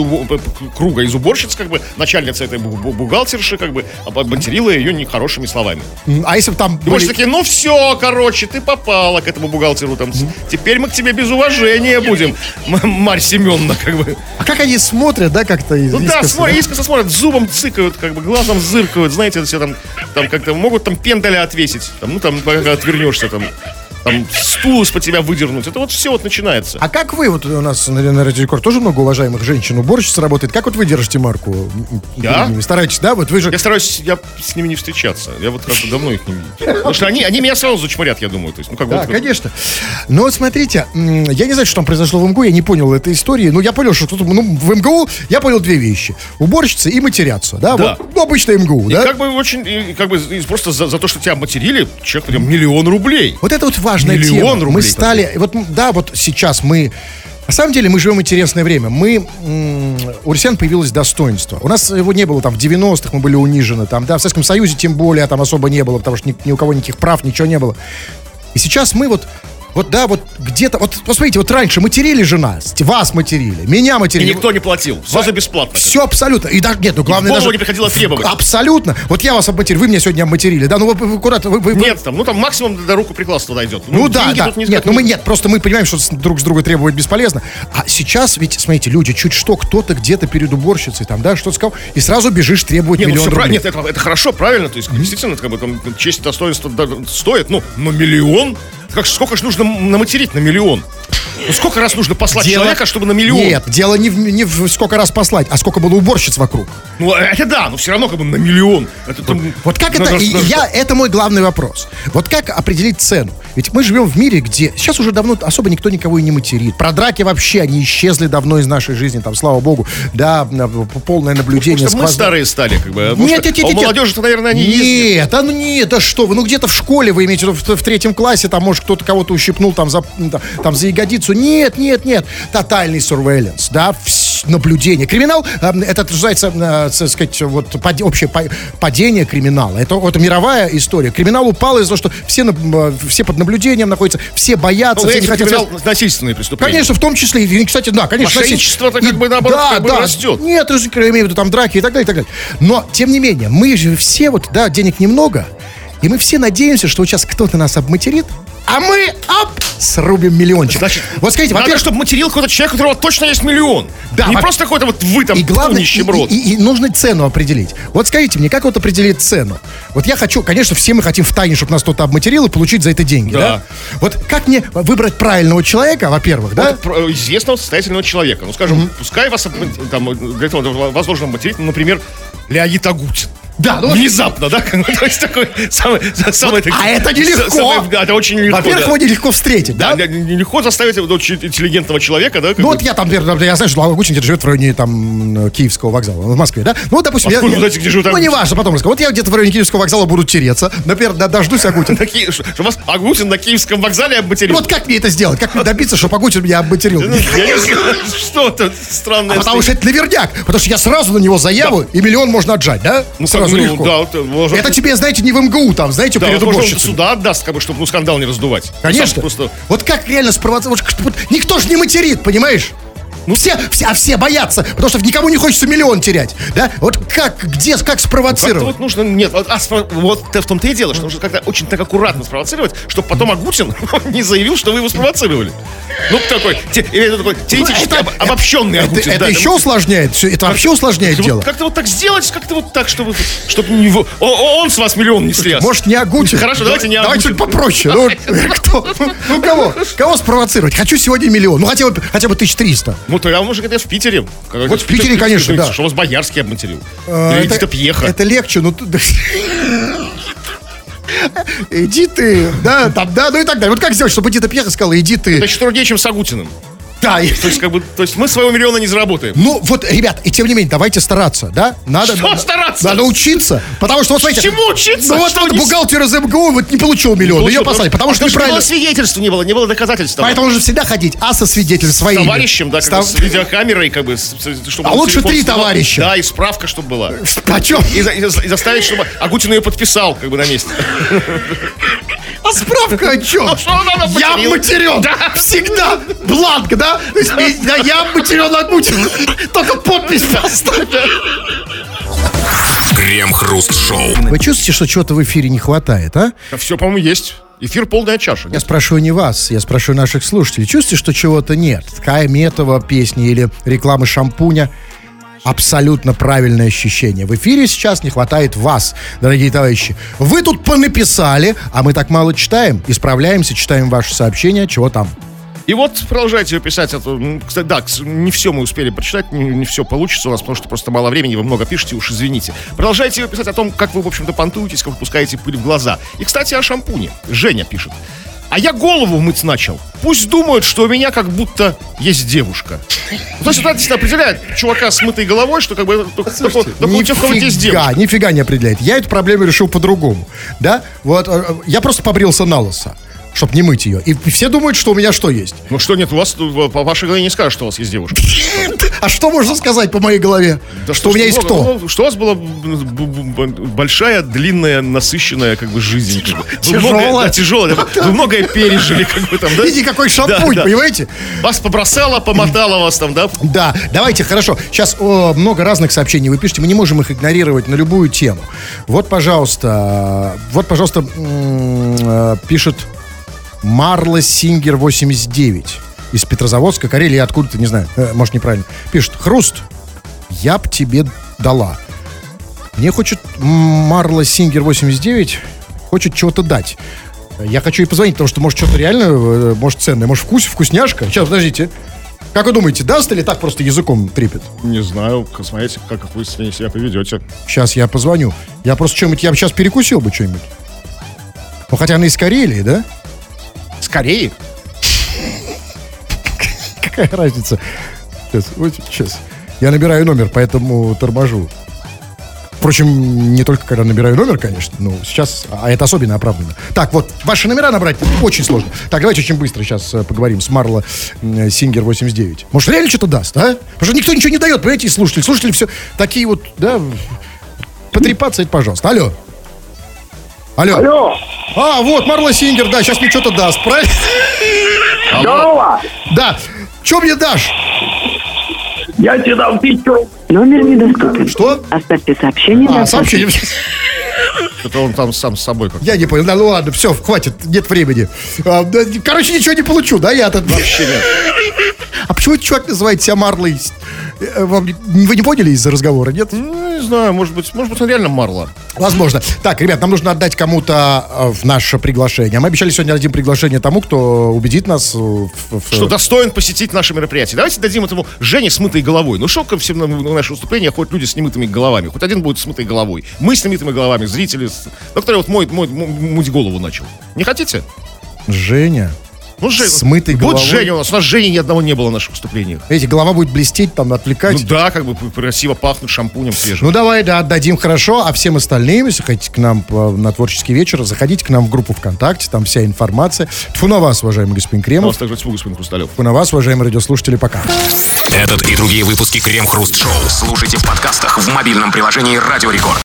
круга из уборщиц, как бы, начальница этой бу- бу- бухгалтерши, как бы, об- обматерила ее нехорошими словами. А если бы там И больше были- такие, ну все, короче, ты попала к этому бухгалтеру там. Теперь мы к тебе без уважения будем, Марь Семеновна, как бы. А как они смотрят, да, как-то из- Ну да, искоса, смотрят, искоса смотрят, зубом цыкают, как бы, глазом зыркают, знаете, все там, там как-то могут там пендаля отвесить, там, ну там, когда отвернешься, там, там стул из-под тебя выдернуть. Это вот все вот начинается. А как вы, вот у нас на, на Радио Рекорд тоже много уважаемых женщин, уборщиц работает, как вот вы держите марку? Я? Стараетесь, да? Вот вы же... Я стараюсь, я с ними не встречаться. Я вот как-то давно их не видел. Потому что они, они меня сразу зачморят, я думаю. То есть, ну, как бы Да, вот- конечно. Но вот смотрите, я не знаю, что там произошло в МГУ, я не понял этой истории. Ну, я понял, что тут, ну, в МГУ я понял две вещи. Уборщицы и матерятся, да? Да. Вот, ну, обычно МГУ, И да? как бы очень, как бы просто за, за то, что тебя материли, человек прям миллион рублей. Вот это вот важная Миллион тема. рублей Мы стали, вот, м, да, вот сейчас мы, на самом деле мы живем интересное время. Мы, у россиян появилось достоинство. У нас его не было там в 90-х, мы были унижены, там, да, в Советском Союзе тем более там особо не было, потому что ни, ни у кого никаких прав, ничего не было. И сейчас мы вот, вот, да, вот где-то, вот, посмотрите, вот раньше материли жена, вас материли, меня И материли. никто не платил. Все за бесплатно. Все абсолютно. И даже, нет, ну главное даже... не приходило требовать. Абсолютно. Вот я вас обматерил, вы меня сегодня обматерили, да, ну вы, вы аккуратно, вы, вы- Нет, там, ну там максимум до руку прикладства дойдет. ну да, деньги да. тут не Нет, ну мы нет, просто мы понимаем, что друг с друга требовать бесполезно. А сейчас, ведь, смотрите, люди, чуть что, кто-то где-то перед уборщицей, там, да, что-то сказал, и сразу бежишь требовать Не, ну миллион все правильно, рублей. нет, это, это хорошо, правильно, то есть действительно, это как бы там честь и достоинство да, стоит, ну, но миллион? Как, сколько же нужно наматерить на миллион? Ну, сколько раз нужно послать Дело- человека, чтобы на миллион? Нет, дело не в, не в сколько раз послать, а сколько было уборщиц вокруг. Ну, это да, но все равно как бы на миллион. Это, там, Вот как ну, это, на- и на- я, это мой главный вопрос. Вот как определить цену? Ведь мы живем в мире, где сейчас уже давно особо никто никого и не материт. Про драки вообще, они исчезли давно из нашей жизни, там, слава богу, да, полное наблюдение. Потому что мы старые стали, как бы. а Нет, нет, нет, а нет. молодежи-то, наверное, они. Нет, а ну нет, да что вы, ну где-то в школе вы имеете в, в, третьем классе, там, может, кто-то кого-то ущипнул там за, там за ягодицу. Нет, нет, нет. Тотальный surveillance, да, наблюдение. Криминал, э, это называется, э, так сказать, вот пад- общее па- падение криминала. Это, вот мировая история. Криминал упал из-за того, что все, э, все под наблюдением находятся, все боятся, Ну, все не хотят... насильственные преступления. Конечно, в том числе, и, кстати, да, конечно. Мошенничество-то как бы, наоборот, как бы растет. Нет, я имею в виду там драки и так далее, и так далее. Но, тем не менее, мы же все вот, да, денег немного, и мы все надеемся, что сейчас кто-то нас обматерит, а мы, оп, срубим миллиончик. Значит, вот скажите, надо, во-первых, чтобы материл какой-то человек, у которого точно есть миллион. Да, Не во- просто какой-то вот вы там и главное, и, нищеброд. и- и нужно цену определить. Вот скажите мне, как вот определить цену? Вот я хочу, конечно, все мы хотим в тайне, чтобы нас кто-то обматерил и получить за это деньги, да? Да. Вот как мне выбрать правильного человека, во-первых, да? Вот про- известного состоятельного человека. Ну, скажем, пускай вас об- там, для этого возложено материть, ну, например, Леонид Агутин. Да, ну, Внезапно, да? То есть такой самый... самый а это нелегко. самый- да, это очень нелегко. Во-первых, да. его нелегко встретить, да? Да, нелегко заставить вот очень интеллигентного человека, да? Ну вот я там, например, я знаю, что Лагутин живет в районе там Киевского вокзала, в Москве, да? Ну, вот, допустим, Откуда я, знаете, где живет Ну, Агутин? не важно, потом расскажу. Вот я где-то в районе Киевского вокзала буду тереться. Например, дождусь Ки- что вас Агутин на Киевском вокзале обматерил? Вот как мне это сделать? Как мне добиться, чтобы Агутин меня обматерил? Я не знаю, что это странное. А потому что это наверняк. Потому что я сразу на него заяву, и миллион можно отжать, да? Ну, сразу ну, легко. да, вот, можно- Это тебе, знаете, не в МГУ там, знаете, Да, перед он уборщицами. сюда отдаст, как бы, чтобы ну, скандал не раздувать. Конечно. Сам Просто... Вот как реально спровоцировать? Вот, вот никто же не материт, понимаешь? Ну все, все, а все боятся, потому что никому не хочется миллион терять, да? Вот как, где, как спровоцировать? вот нужно, нет, вот, а вот в том-то и дело, что нужно как-то очень так аккуратно спровоцировать, чтобы потом Агутин не заявил, что вы его спровоцировали. Ну, такой, те- это такой теоретически это- об- обобщенный это, Агутин. это да, еще усложняет, это вообще усложняет Вот дело. Как-то вот так сделать, как-то вот так, чтобы, чтобы не о- он с вас миллион не слез. Может, не Агутин? Хорошо, давайте не Давайте Агутин. попроще. Ну, кто? Ну, кого? Кого спровоцировать? Хочу сегодня миллион. Ну, хотя бы, хотя бы 1300. Ну, то я может, это в Питере. Вот в Питере, конечно, да. Что вас Боярский обматерил. А, Или это- Эдита Пьеха. Это легче, ну... Иди ты, да, там, да, ну и так далее. Вот как сделать, чтобы Эдита Пьеха сказала, иди Это ты. еще труднее, чем с Агутиным. Да, То есть, как бы, то есть мы своего миллиона не заработаем. Ну, вот, ребят, и тем не менее, давайте стараться, да? Надо, Что надо- стараться? Надо учиться. Потому что, вот смотрите... Чему учиться? Ну, вот, Что вот не- бухгалтер из МГУ вот не получил миллион, ее послали, потому что не неправильно... было свидетельства, не было, не было доказательств. того. Поэтому нужно всегда ходить, а со свидетелем своим. товарищем, да, как Став- с видеокамерой, как бы, с- с- чтобы А лучше три снимал. товарища. Да, и справка, чтобы была. Почем? И, и и заставить, чтобы Агутин ее подписал, как бы, на месте. А справка о чем? Она Я матерен. Да. Всегда. Бланк, да? То есть, и- да, я матерен Агутин. Только подпись поставь. Крем-хруст-шоу. Вы чувствуете, что чего-то в эфире не хватает, а? Все, по-моему, есть. Эфир полная чаша. Я спрашиваю не вас, я спрашиваю наших слушателей. Чувствуете, что чего-то нет? Кая Метова песни или рекламы шампуня? Абсолютно правильное ощущение. В эфире сейчас не хватает вас, дорогие товарищи. Вы тут понаписали, а мы так мало читаем. Исправляемся, читаем ваши сообщения, чего там. И вот продолжайте писать. Это, м, кстати, да, не все мы успели прочитать, не, не все получится у нас, потому что просто мало времени, вы много пишете, уж извините. Продолжайте писать о том, как вы, в общем-то, понтуетесь, как вы пускаете пыль в глаза. И, кстати, о шампуне. Женя пишет. А я голову мыть начал. Пусть думают, что у меня как будто есть девушка. То есть это действительно определяет чувака с мытой головой, что как бы только, только, у кого есть девушка. Нифига, не определяет. Я эту проблему решил по-другому. Да? Вот, э, э, я просто побрился на лысо, чтобы не мыть ее. И все думают, что у меня что есть. Ну что нет, у вас по вашей голове не скажешь, что у вас есть девушка. А что можно сказать по моей голове? Да что у меня есть много, кто? ну, что у вас была большая, длинная, насыщенная как бы жизнь. Как бы. Вы Тяжелая. многое- да, тяжелая. Вы многое пережили, как бы там, да? Видите, какой шампунь, Да, да. понимаете? Вас побросало, помотало вас там, да? Да, давайте, хорошо. Сейчас о, много разных сообщений вы пишете, мы не можем их игнорировать на любую тему. Вот, пожалуйста, вот, пожалуйста, э, пишет Марла Сингер 89 из Петрозаводска, Карелии, откуда-то, не знаю, э, может, неправильно. Пишет, Хруст, я б тебе дала. Мне хочет Марла Сингер 89, хочет чего-то дать. Я хочу ей позвонить, потому что, может, что-то реально, э, может, ценное, может, вкус, вкусняшка. Сейчас, подождите. Как вы думаете, даст или так просто языком трепет? Не знаю, смотрите, как вы себя поведете. Сейчас я позвоню. Я просто что-нибудь, я бы сейчас перекусил бы что-нибудь. Ну, хотя она из Карелии, да? Скорее. Какая разница? Сейчас, вот сейчас. Я набираю номер, поэтому торможу. Впрочем, не только когда набираю номер, конечно, но сейчас, а это особенно оправданно. Так, вот, ваши номера набрать очень сложно. Так, давайте очень быстро сейчас э, поговорим с Марло м, Сингер 89. Может, реально что-то даст, а? Потому что никто ничего не дает, понимаете, и слушатели. Слушатели все такие вот, да, потрепаться, это, пожалуйста. Алло. Алло. Алло, А, вот, Марло Сингер, да, сейчас мне что-то даст, правильно? здорово! Да. Что мне дашь? Я тебе дам тысячу. Номер недоступен. Что? Оставьте сообщение А, сообщение. Это он там сам с собой как Я не понял. Да, ну ладно, все, хватит, нет времени. А, Короче, ничего не получу, да, я тут... Вообще нет. А почему этот чувак называет себя Марлой Э, вы не поняли из-за разговора, нет? Не знаю, может быть, может быть, он реально Марла. Возможно. Так, ребят, нам нужно отдать кому-то э, в наше приглашение. Мы обещали сегодня дадим приглашение тому, кто убедит нас э, в... в- Что достоин посетить наше мероприятие. Давайте дадим этому Жене с мытой головой. Ну, ко всем на, на наши выступления ходят люди с немытыми головами. Хоть один будет с мытой головой. Мы с немытыми головами, зрители. С... Который вот мой, мой, м- мыть голову начал. Не хотите? Женя. Ну, Жень, С мытой Вот головой? Женя у нас. У нас Жени ни одного не было на наших выступлениях. Видите, голова будет блестеть, там, отвлекать. Ну да, как бы красиво пахнут шампунем свежим. Ну давай, да, отдадим хорошо, а всем остальным, если хотите к нам э, на творческий вечер, заходите к нам в группу ВКонтакте, там вся информация. Тьфу на вас, уважаемый господин У Кремов. нас также тьфу, господин Хрусталев. Тьфу на вас, уважаемые радиослушатели, пока. Этот и другие выпуски Крем Хруст Шоу слушайте в подкастах в мобильном приложении Радио Рекорд.